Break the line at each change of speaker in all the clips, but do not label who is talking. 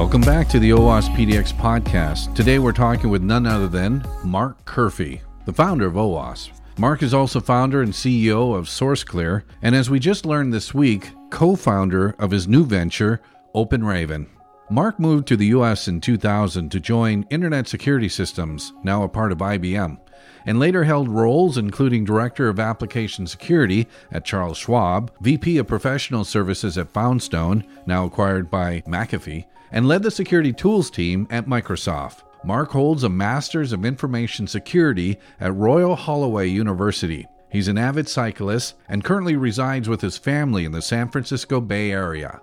Welcome back to the OWASP PDX podcast. Today we're talking with none other than Mark Curphey, the founder of OWASP. Mark is also founder and CEO of SourceClear, and as we just learned this week, co founder of his new venture, OpenRaven. Mark moved to the US in 2000 to join Internet Security Systems, now a part of IBM, and later held roles including Director of Application Security at Charles Schwab, VP of Professional Services at Foundstone, now acquired by McAfee, and led the security tools team at Microsoft. Mark holds a Master's of Information Security at Royal Holloway University. He's an avid cyclist and currently resides with his family in the San Francisco Bay Area.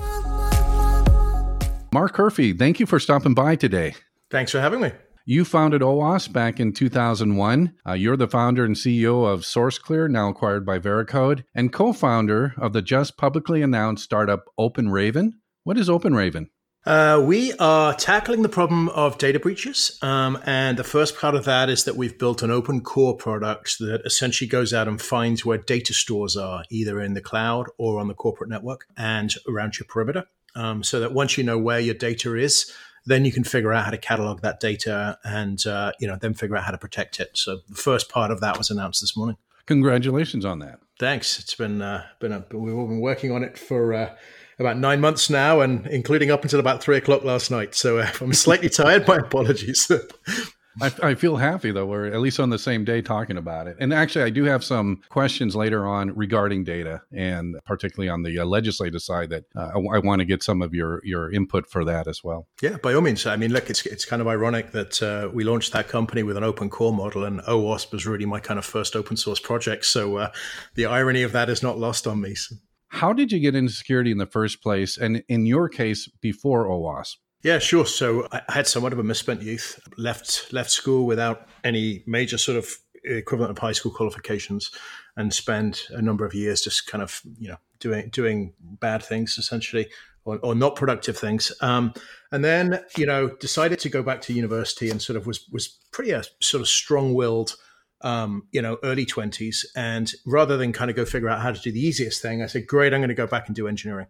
Mark Curphey, thank you for stopping by today.
Thanks for having me.
You founded OWASP back in 2001. Uh, you're the founder and CEO of SourceClear, now acquired by Veracode, and co founder of the just publicly announced startup OpenRaven. What is OpenRaven?
Uh, we are tackling the problem of data breaches. Um, and the first part of that is that we've built an open core product that essentially goes out and finds where data stores are, either in the cloud or on the corporate network and around your perimeter. Um, so that once you know where your data is, then you can figure out how to catalog that data and uh, you know then figure out how to protect it. So the first part of that was announced this morning.
Congratulations on that.
Thanks. It's been uh, been a, we've all been working on it for uh, about nine months now, and including up until about three o'clock last night. So uh, I'm slightly tired. My apologies.
I, I, feel happy though we're at least on the same day talking about it. And actually, I do have some questions later on regarding data, and particularly on the uh, legislative side that uh, I, I want to get some of your your input for that as well.
Yeah, by all means. I mean, look, it's it's kind of ironic that uh, we launched that company with an open core model, and OWASP was really my kind of first open source project. So uh, the irony of that is not lost on me.
How did you get into security in the first place? And in your case, before OWASP?
Yeah, sure. So I had somewhat of a misspent youth. Left left school without any major sort of equivalent of high school qualifications, and spent a number of years just kind of you know doing doing bad things essentially, or, or not productive things. Um, and then you know decided to go back to university and sort of was was pretty a sort of strong willed um, you know, early 20s. And rather than kind of go figure out how to do the easiest thing, I said, great, I'm going to go back and do engineering.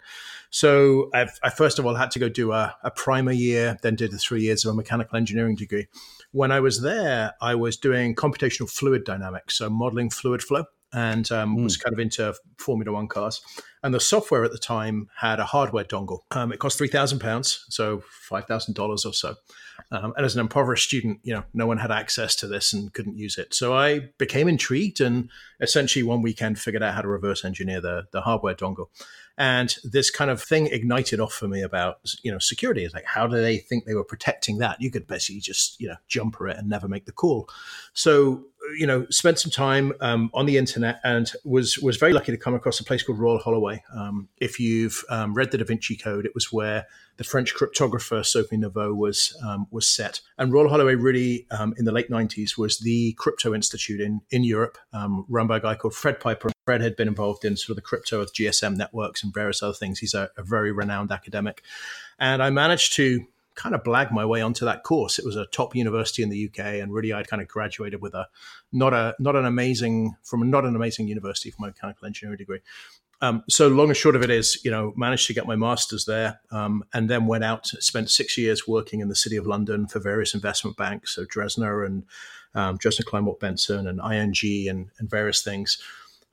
So I've, i first of all had to go do a, a primer year, then did the three years of a mechanical engineering degree. When I was there, I was doing computational fluid dynamics, so modeling fluid flow and um, mm. was kind of into Formula One cars. And the software at the time had a hardware dongle. Um, it cost three thousand pounds, so five thousand dollars or so. Um, and as an impoverished student, you know, no one had access to this and couldn't use it. So I became intrigued and essentially one weekend figured out how to reverse engineer the, the hardware dongle. And this kind of thing ignited off for me about, you know, security. It's like, how do they think they were protecting that? You could basically just, you know, jumper it and never make the call. So, you know, spent some time um, on the internet and was was very lucky to come across a place called Royal Holloway. Um, if you've um, read the Da Vinci Code, it was where the French cryptographer Sophie Neveu was um, was set. And Royal Holloway really, um, in the late '90s, was the crypto institute in in Europe, um, run by a guy called Fred Piper. Fred had been involved in sort of the crypto of GSM networks and various other things. He's a, a very renowned academic. And I managed to kind of blagged my way onto that course. It was a top university in the UK, and really I'd kind of graduated with a not a not an amazing from not an amazing university for my mechanical engineering degree. Um, so long and short of it is, you know, managed to get my master's there, um, and then went out, spent six years working in the city of London for various investment banks, so Dresdner and um, Kleinwort Benson and ING and, and various things.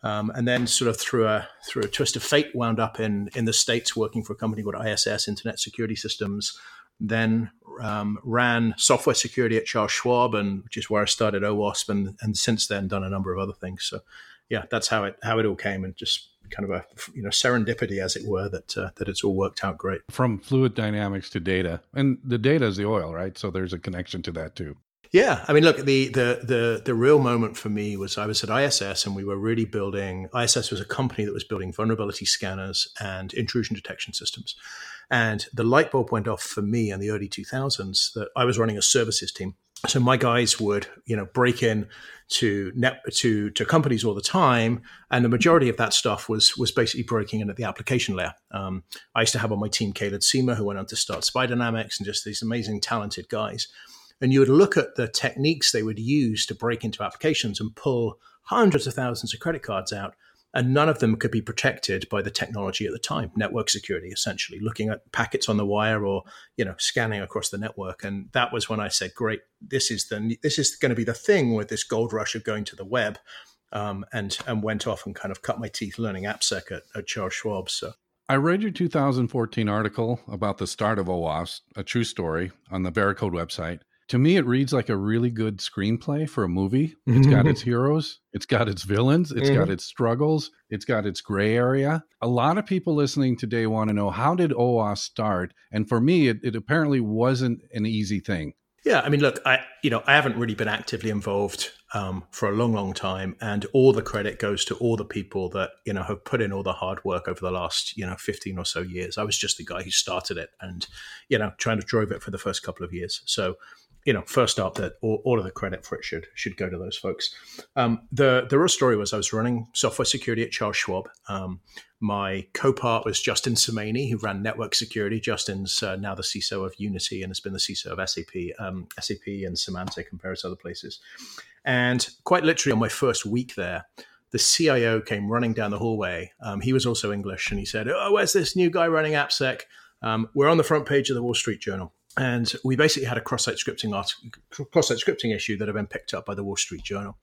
Um, and then sort of through a through a twist of fate wound up in in the states working for a company called ISS Internet Security Systems. Then um, ran software security at Charles Schwab, and which is where I started OWASP, and and since then done a number of other things. So yeah, that's how it how it all came, and just kind of a you know serendipity, as it were, that uh, that it's all worked out great.
From fluid dynamics to data, and the data is the oil, right? So there's a connection to that too.
Yeah, I mean, look, the the the the real moment for me was I was at ISS and we were really building. ISS was a company that was building vulnerability scanners and intrusion detection systems, and the light bulb went off for me in the early 2000s that I was running a services team. So my guys would, you know, break in to net to to companies all the time, and the majority of that stuff was was basically breaking in at the application layer. Um, I used to have on my team Caleb Sima, who went on to start SPI Dynamics, and just these amazing, talented guys and you would look at the techniques they would use to break into applications and pull hundreds of thousands of credit cards out. and none of them could be protected by the technology at the time network security essentially looking at packets on the wire or you know scanning across the network and that was when i said great this is the this is going to be the thing with this gold rush of going to the web um, and and went off and kind of cut my teeth learning AppSec at, at Charles Schwab. So
I read your 2014 article about the start of OWASP, a true story, on the Veracode website. To me, it reads like a really good screenplay for a movie. It's got its heroes, it's got its villains, It's mm-hmm. got its struggles, it's got its gray area. A lot of people listening today want to know how did OWASP start? And for me, it, it apparently wasn't an easy thing.
Yeah, I mean, look, I you know I haven't really been actively involved um, for a long, long time, and all the credit goes to all the people that you know have put in all the hard work over the last you know fifteen or so years. I was just the guy who started it, and you know trying to drove it for the first couple of years. So you know, first up, that all, all, of the credit for it should should go to those folks. Um, the the real story was I was running software security at Charles Schwab. Um, my co-part was Justin Somaini, who ran network security. Justin's uh, now the CISO of Unity and has been the CISO of SAP, um, SAP and Symantec and various other places. And quite literally, on my first week there, the CIO came running down the hallway. Um, he was also English, and he said, "Oh, where's this new guy running AppSec? Um, we're on the front page of the Wall Street Journal." And we basically had a cross-site scripting article, cross-site scripting issue that had been picked up by the Wall Street Journal.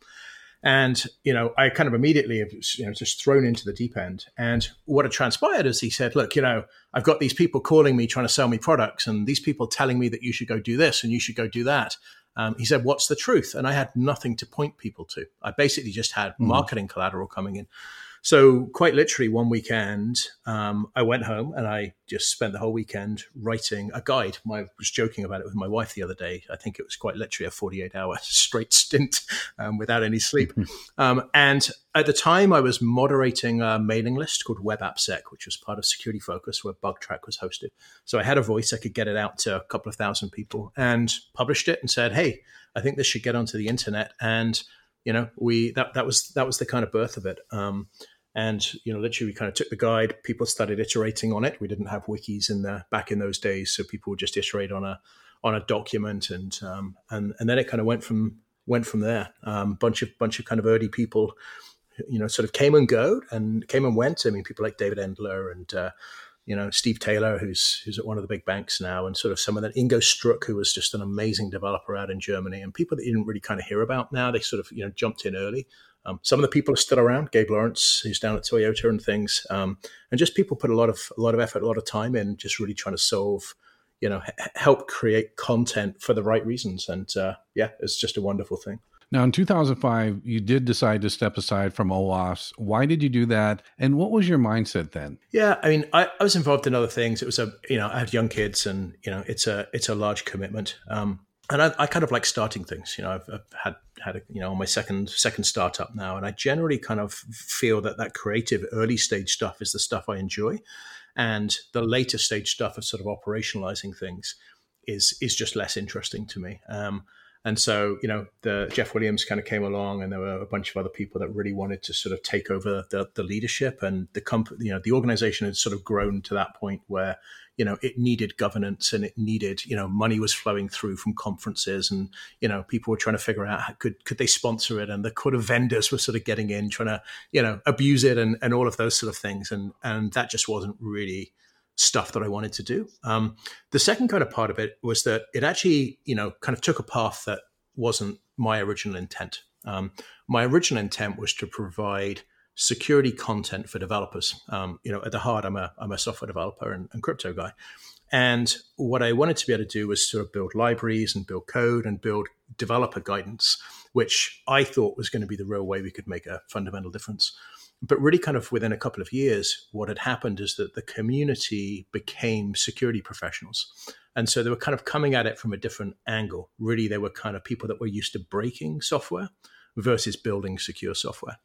And you know, I kind of immediately, you know, just thrown into the deep end. And what had transpired is he said, "Look, you know, I've got these people calling me trying to sell me products, and these people telling me that you should go do this and you should go do that." Um, he said, "What's the truth?" And I had nothing to point people to. I basically just had mm-hmm. marketing collateral coming in. So, quite literally, one weekend, um, I went home and I just spent the whole weekend writing a guide. I was joking about it with my wife the other day. I think it was quite literally a 48 hour straight stint um, without any sleep. um, and at the time, I was moderating a mailing list called Web AppSec, which was part of Security Focus, where Bugtraq was hosted. So, I had a voice, I could get it out to a couple of thousand people and published it and said, hey, I think this should get onto the internet. And you know, we that that was that was the kind of birth of it. Um, and you know, literally, we kind of took the guide. People started iterating on it. We didn't have wikis in the back in those days, so people would just iterate on a on a document, and um, and and then it kind of went from went from there. Um, bunch of bunch of kind of early people, you know, sort of came and go and came and went. I mean, people like David Endler and uh, you know Steve Taylor, who's who's at one of the big banks now, and sort of some of that Ingo Struck, who was just an amazing developer out in Germany, and people that you didn't really kind of hear about now. They sort of you know jumped in early. Um, some of the people are still around. Gabe Lawrence, who's down at Toyota and things, um, and just people put a lot of a lot of effort, a lot of time in, just really trying to solve, you know, h- help create content for the right reasons. And uh, yeah, it's just a wonderful thing.
Now, in 2005, you did decide to step aside from OWASP. Why did you do that? And what was your mindset then?
Yeah, I mean, I, I was involved in other things. It was a, you know, I had young kids, and you know, it's a it's a large commitment. Um, and I, I, kind of like starting things. You know, I've, I've, had had a, you know my second second startup now, and I generally kind of feel that that creative early stage stuff is the stuff I enjoy, and the later stage stuff of sort of operationalizing things is is just less interesting to me. Um, and so, you know, the Jeff Williams kind of came along, and there were a bunch of other people that really wanted to sort of take over the, the leadership, and the company, you know, the organization had sort of grown to that point where, you know, it needed governance and it needed, you know, money was flowing through from conferences, and you know, people were trying to figure out how could could they sponsor it, and the could of vendors were sort of getting in, trying to, you know, abuse it, and and all of those sort of things, and and that just wasn't really stuff that I wanted to do. Um, the second kind of part of it was that it actually, you know, kind of took a path that wasn't my original intent. Um, my original intent was to provide security content for developers. Um, you know, at the heart, I'm a I'm a software developer and, and, crypto guy, and what I wanted to be able to do was sort of build libraries and build code and build developer guidance, which I thought was going to be the real way we could make a fundamental difference but really kind of within a couple of years what had happened is that the community became security professionals. And so they were kind of coming at it from a different angle. Really they were kind of people that were used to breaking software versus building secure software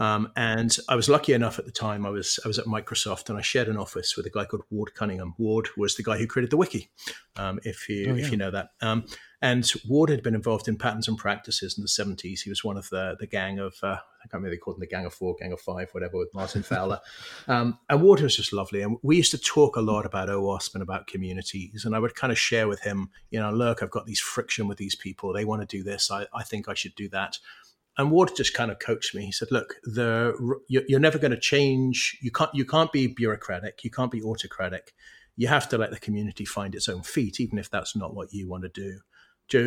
um, and I was lucky enough at the time. I was I was at Microsoft and I shared an office with a guy called Ward Cunningham. Ward was the guy who created the wiki, um, if you oh, yeah. if you know that. Um, and Ward had been involved in patterns and practices in the seventies. He was one of the the gang of uh, I can't remember they called them the Gang of Four, Gang of Five, whatever, with Martin Fowler. Um, and Ward was just lovely. And we used to talk a lot about OWASP and about communities. And I would kind of share with him, you know, look, I've got these friction with these people. They want to do this. I, I think I should do that. And Ward just kind of coached me. He said, "Look, the you're never going to change. You can't you can't be bureaucratic. You can't be autocratic. You have to let the community find its own feet, even if that's not what you want to do."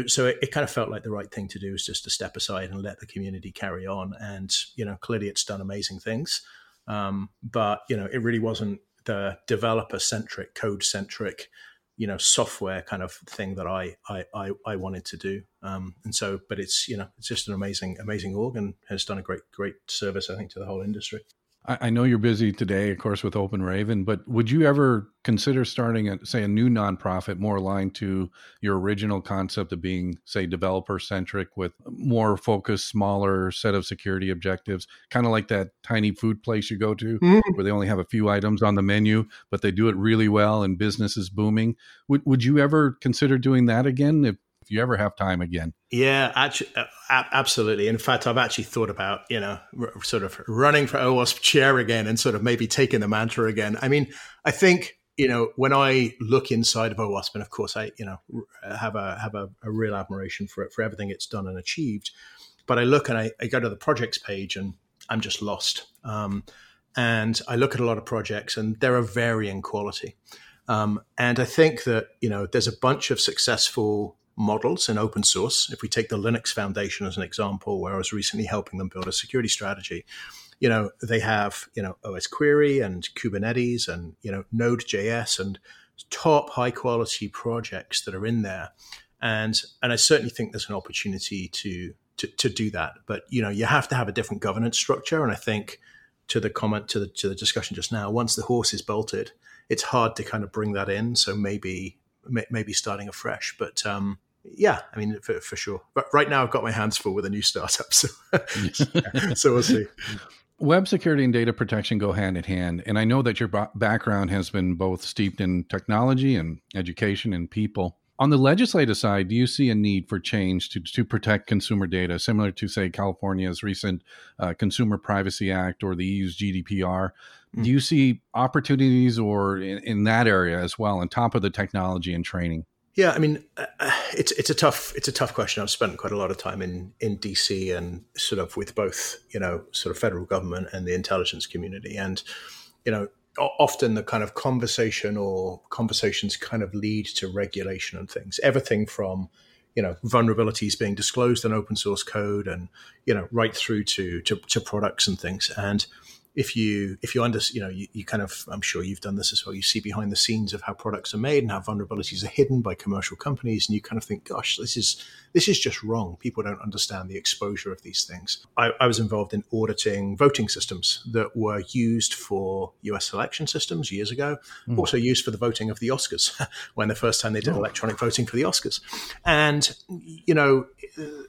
So it, it kind of felt like the right thing to do is just to step aside and let the community carry on. And you know, clearly, it's done amazing things. Um, but you know, it really wasn't the developer centric, code centric you know software kind of thing that I I I, I wanted to do. Um, and so, but it's you know it's just an amazing amazing org and has done a great great service I think to the whole industry.
I, know you're busy today, of course, with Open Raven, but would you ever consider starting, a, say, a new nonprofit more aligned to your original concept of being, say, developer centric with more focused, smaller set of security objectives, kind of like that tiny food place you go to mm-hmm. where they only have a few items on the menu, but they do it really well and business is booming? Would, would you ever consider doing that again if if you ever have time again.
Yeah, actually, uh, absolutely. In fact, I've actually thought about you know r- sort of running for OWASP chair again and sort of maybe taking the mantra again. I mean, I think you know when I look inside of OWASP, and of course I you know have a have a, a real admiration for it for everything it's done and achieved. But I look and I, I go to the projects page and I'm just lost. Um, and I look at a lot of projects and they're of varying quality. Um, and I think that you know there's a bunch of successful models in open source. If we take the Linux Foundation as an example, where I was recently helping them build a security strategy, you know, they have, you know, OS Query and Kubernetes and, you know, Node.js and top high quality projects that are in there. And and I certainly think there's an opportunity to to, to do that. But you know, you have to have a different governance structure. And I think to the comment to the to the discussion just now, once the horse is bolted, it's hard to kind of bring that in. So maybe maybe starting afresh. But um, yeah, I mean, for, for, sure. But right now, I've got my hands full with a new startup, so so we'll see.
Web security and data protection go hand in hand, and I know that your background has been both steeped in technology and education and people. On the legislative side, do you see a need for change to, to protect consumer data, similar to, say, California's recent uh, Consumer Privacy Act or the EU's GDPR? Do you see opportunities or in, in, that area as well, on top of the technology and training?
Yeah, I mean, uh, it's it's a tough it's a tough question. I've spent quite a lot of time in in DC and sort of with both you know sort of federal government and the intelligence community, and you know often the kind of conversation or conversations kind of lead to regulation and things. Everything from you know vulnerabilities being disclosed in open source code and you know right through to to, to products and things and if you if you under you know you, you, kind of i'm sure you've done this as well. You see behind the scenes of how products are made and how vulnerabilities are hidden by commercial companies and you kind of think gosh this is this is just wrong. People don't understand the exposure of these things. I, I was involved in auditing voting systems that were used for us election systems years ago mm. also used for the voting of the oscars when the first time they did oh. electronic voting for the oscars. And you know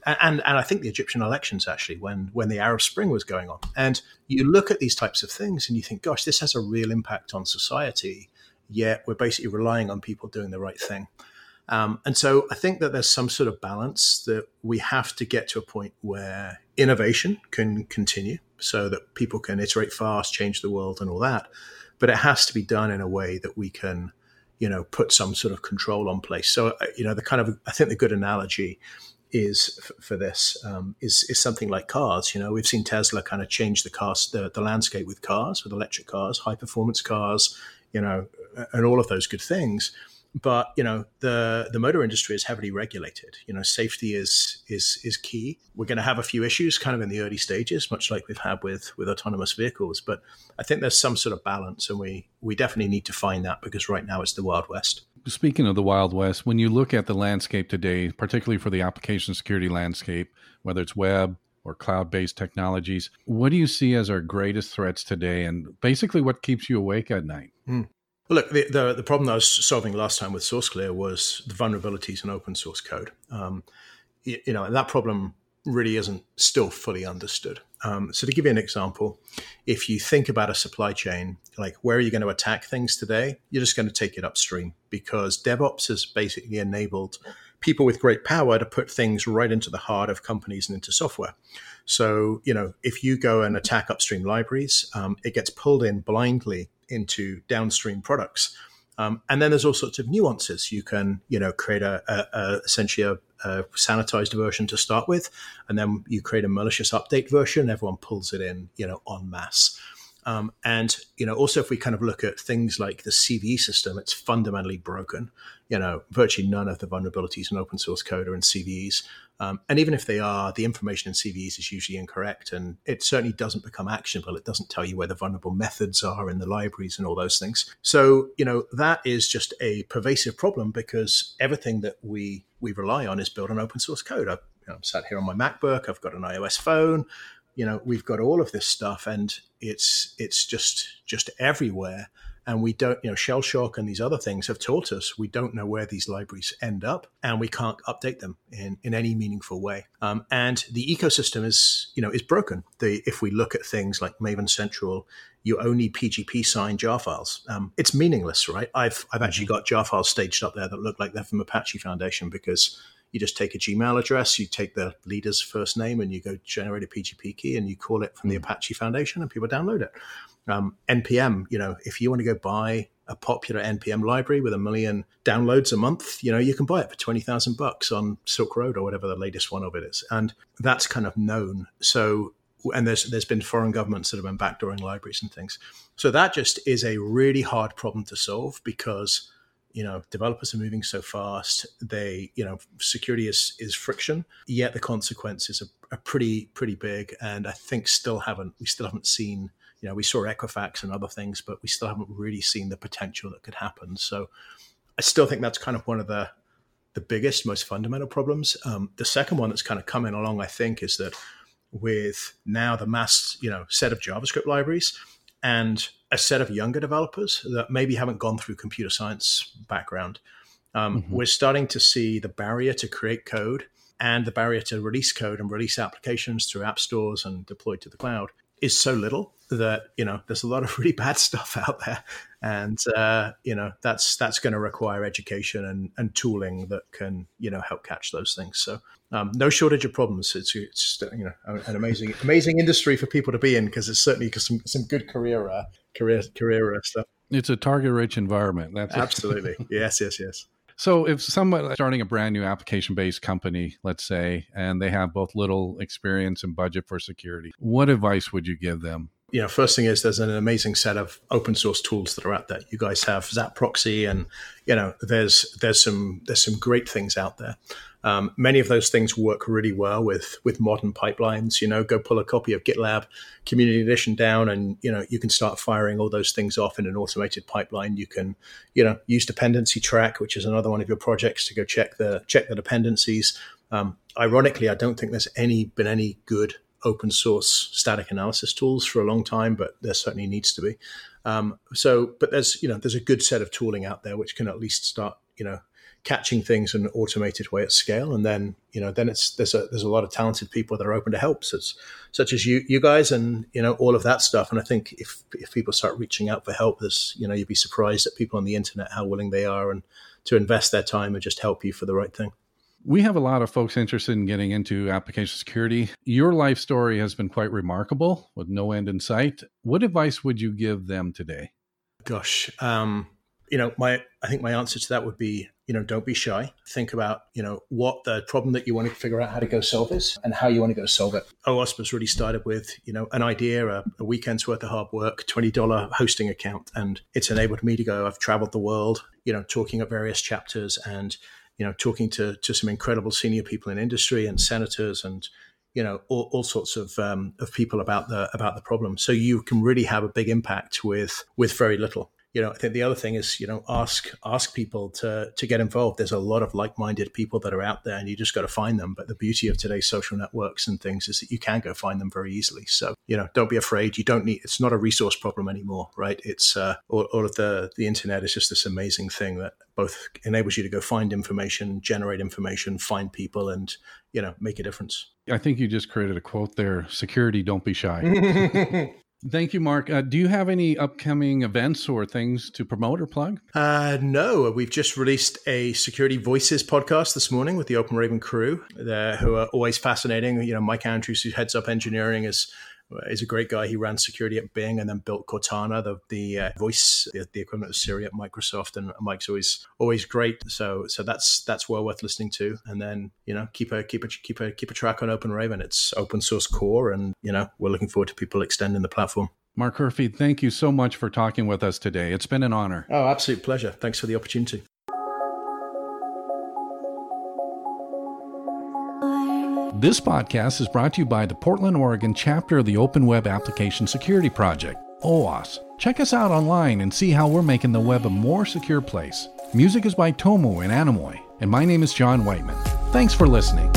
and and i think the egyptian elections actually when when the arab spring was going on. And you look at these types of things and you think, gosh, this has a real impact on society, yet we're basically relying on people doing the right thing. Um, and so I think that there's some sort of balance that we have to get to a point where innovation can continue so that people can iterate fast, change the world, and all that. But it has to be done in a way that we can, you know, put some sort of control on place. So, uh, you know, the kind of, I think the good analogy is f- for this um, is is something like cars. You know, we've seen Tesla kind of change the cars, the, the landscape with cars, with electric cars, high performance cars, you know, and all of those good things. But you know, the the motor industry is heavily regulated. You know, safety is is is key. We're going to have a few issues, kind of in the early stages, much like we've had with with autonomous vehicles. But I think there's some sort of balance, and we we definitely need to find that because right now it's the wild west
speaking of the Wild West, when you look at the landscape today, particularly for the application security landscape, whether it's web or cloud based technologies, what do you see as our greatest threats today and basically what keeps you awake at night?
Mm. Well, look, the, the, the, problem I was solving last time with SourceClear was the vulnerabilities in open source code. Um, you, you know, that problem really isn't still fully understood. Um, so, to give you an example, if you think about a supply chain, like where are you going to attack things today? You're just going to take it upstream because DevOps has basically enabled people with great power to put things right into the heart of companies and into software. So, you know, if you go and attack upstream libraries, um, it gets pulled in blindly into downstream products. Um, and then there's all sorts of nuances. You can, you know, create a, a, a essentially a, a, sanitized version to start with, and then you create a malicious update version. Everyone pulls it in, you know, en masse. Um, and you know, also if we kind of look at things like the CVE system, it's fundamentally broken. You know, virtually none of the vulnerabilities in open source code are in CVEs. Um, and even if they are, the information in CVEs is usually incorrect, and it certainly doesn't become actionable. It doesn't tell you where the vulnerable methods are in the libraries and all those things. So, you know, that is just a pervasive problem because everything that we we rely on is built on open source code. I, you know, I'm sat here on my MacBook. I've got an iOS phone. You know, we've got all of this stuff, and it's it's just just everywhere. And we don't you know shell shock and these other things have taught us we don't know where these libraries end up and we can't update them in, in any meaningful way. Um, and the ecosystem is you know is broken. The if we look at things like maven central you only pgp sign jar files. Um, it's meaningless right? I've i've actually got jar files staged up there that look like they're from apache foundation because you just take a Gmail address, you take the leader's first name, and you go generate a PGP key, and you call it from the Apache Foundation, and people download it. Um, NPM, you know, if you want to go buy a popular NPM library with a million downloads a month, you know, you can buy it for 20,000 bucks on Silk Road or whatever the latest one of it is. And that's kind of known. So, and there's, there's been foreign governments that have been backdooring libraries and things. So that just is a really hard problem to solve because, you know, developers are moving so fast. They, you know, security is, is friction, yet the consequences are, are pretty, pretty big. And I think still haven't, we still haven't seen you know, we saw Equifax and other things, but we still haven't really seen the potential that could happen. So I still think that's kind of one of the the biggest, most fundamental problems. Um, the second one that's kind of coming along, I think, is that with now the mass, you know, set of JavaScript libraries and a set of younger developers that maybe haven't gone through computer science background, um, mm-hmm. we're starting to see the barrier to create code and the barrier to release code and release applications through app stores and deploy to the cloud is so little that you know there's a lot of really bad stuff out there. And uh, you know that's that's going to require education and, and tooling that can you know help catch those things. So um, no shortage of problems it's it's you know an amazing amazing industry for people to be in because it's certainly some some good career uh, career career stuff
it's a target rich environment that's
absolutely yes yes yes
so, if someone starting a brand new application based company, let's say, and they have both little experience and budget for security, what advice would you give them?
You know, first thing is there's an amazing set of open source tools that are out there. You guys have Zap Proxy, and you know, there's there's some there's some great things out there. Um, many of those things work really well with with modern pipelines. You know, go pull a copy of GitLab Community Edition down, and you know you can start firing all those things off in an automated pipeline. You can, you know, use dependency track, which is another one of your projects, to go check the check the dependencies. Um, ironically, I don't think there's any been any good open source static analysis tools for a long time, but there certainly needs to be. Um, so, but there's you know there's a good set of tooling out there which can at least start you know catching things in an automated way at scale. And then, you know, then it's there's a there's a lot of talented people that are open to help, such such as you you guys, and you know all of that stuff. And I think if if people start reaching out for help, there's you know you'd be surprised at people on the internet how willing they are and to invest their time and just help you for the right thing.
We have a lot of folks interested in getting into application security. Your life story has been quite remarkable with no end in sight. What advice would you give them today?
Gosh, um, you know, my I think my answer to that would be you know, don't be shy. Think about, you know, what the problem that you want to figure out how to go solve is and how you want to go solve it. OWASP was really started with, you know, an idea, a, a weekend's worth of hard work, $20 hosting account. And it's enabled me to go, I've traveled the world, you know, talking at various chapters and, you know, talking to, to some incredible senior people in industry and senators and, you know, all, all sorts of, um, of people about the, about the problem. So you can really have a big impact with, with very little you know, I think the other thing is, you know, ask ask people to to get involved. There's a lot of like-minded people that are out there, and you just got to find them. But the beauty of today's social networks and things is that you can go find them very easily. So, you know, don't be afraid. You don't need. It's not a resource problem anymore, right? It's uh, all, all of the the internet is just this amazing thing that both enables you to go find information, generate information, find people, and you know, make a difference.
I think you just created a quote there: "Security, don't be shy." Thank you, Mark. Uh, do you have any upcoming events or things to promote or plug?
Uh, no, we've just released a Security Voices podcast this morning with the Open Raven crew, who are always fascinating. You know, Mike Andrews, who heads up engineering, is is a great guy. He ran security at Bing and then built Cortana, the the uh, voice, the, the, equivalent of Siri at Microsoft. And Mike's always always great. So so that's that's well worth listening to. And then you know keep a keep a keep a keep a track on Open Raven. It's open source core, and you know we're looking forward to people extending the platform.
Mark Curphey, thank you so much for talking with us today. It's been an honor.
Oh, absolute pleasure. Thanks for the opportunity.
This podcast is brought to you by the Portland, Oregon chapter of the Open Web Application Security Project, OWASP. Check us out online and see how we're making the web a more secure place. Music is by Tomo and Animoy, and my name is John Whiteman. Thanks for listening.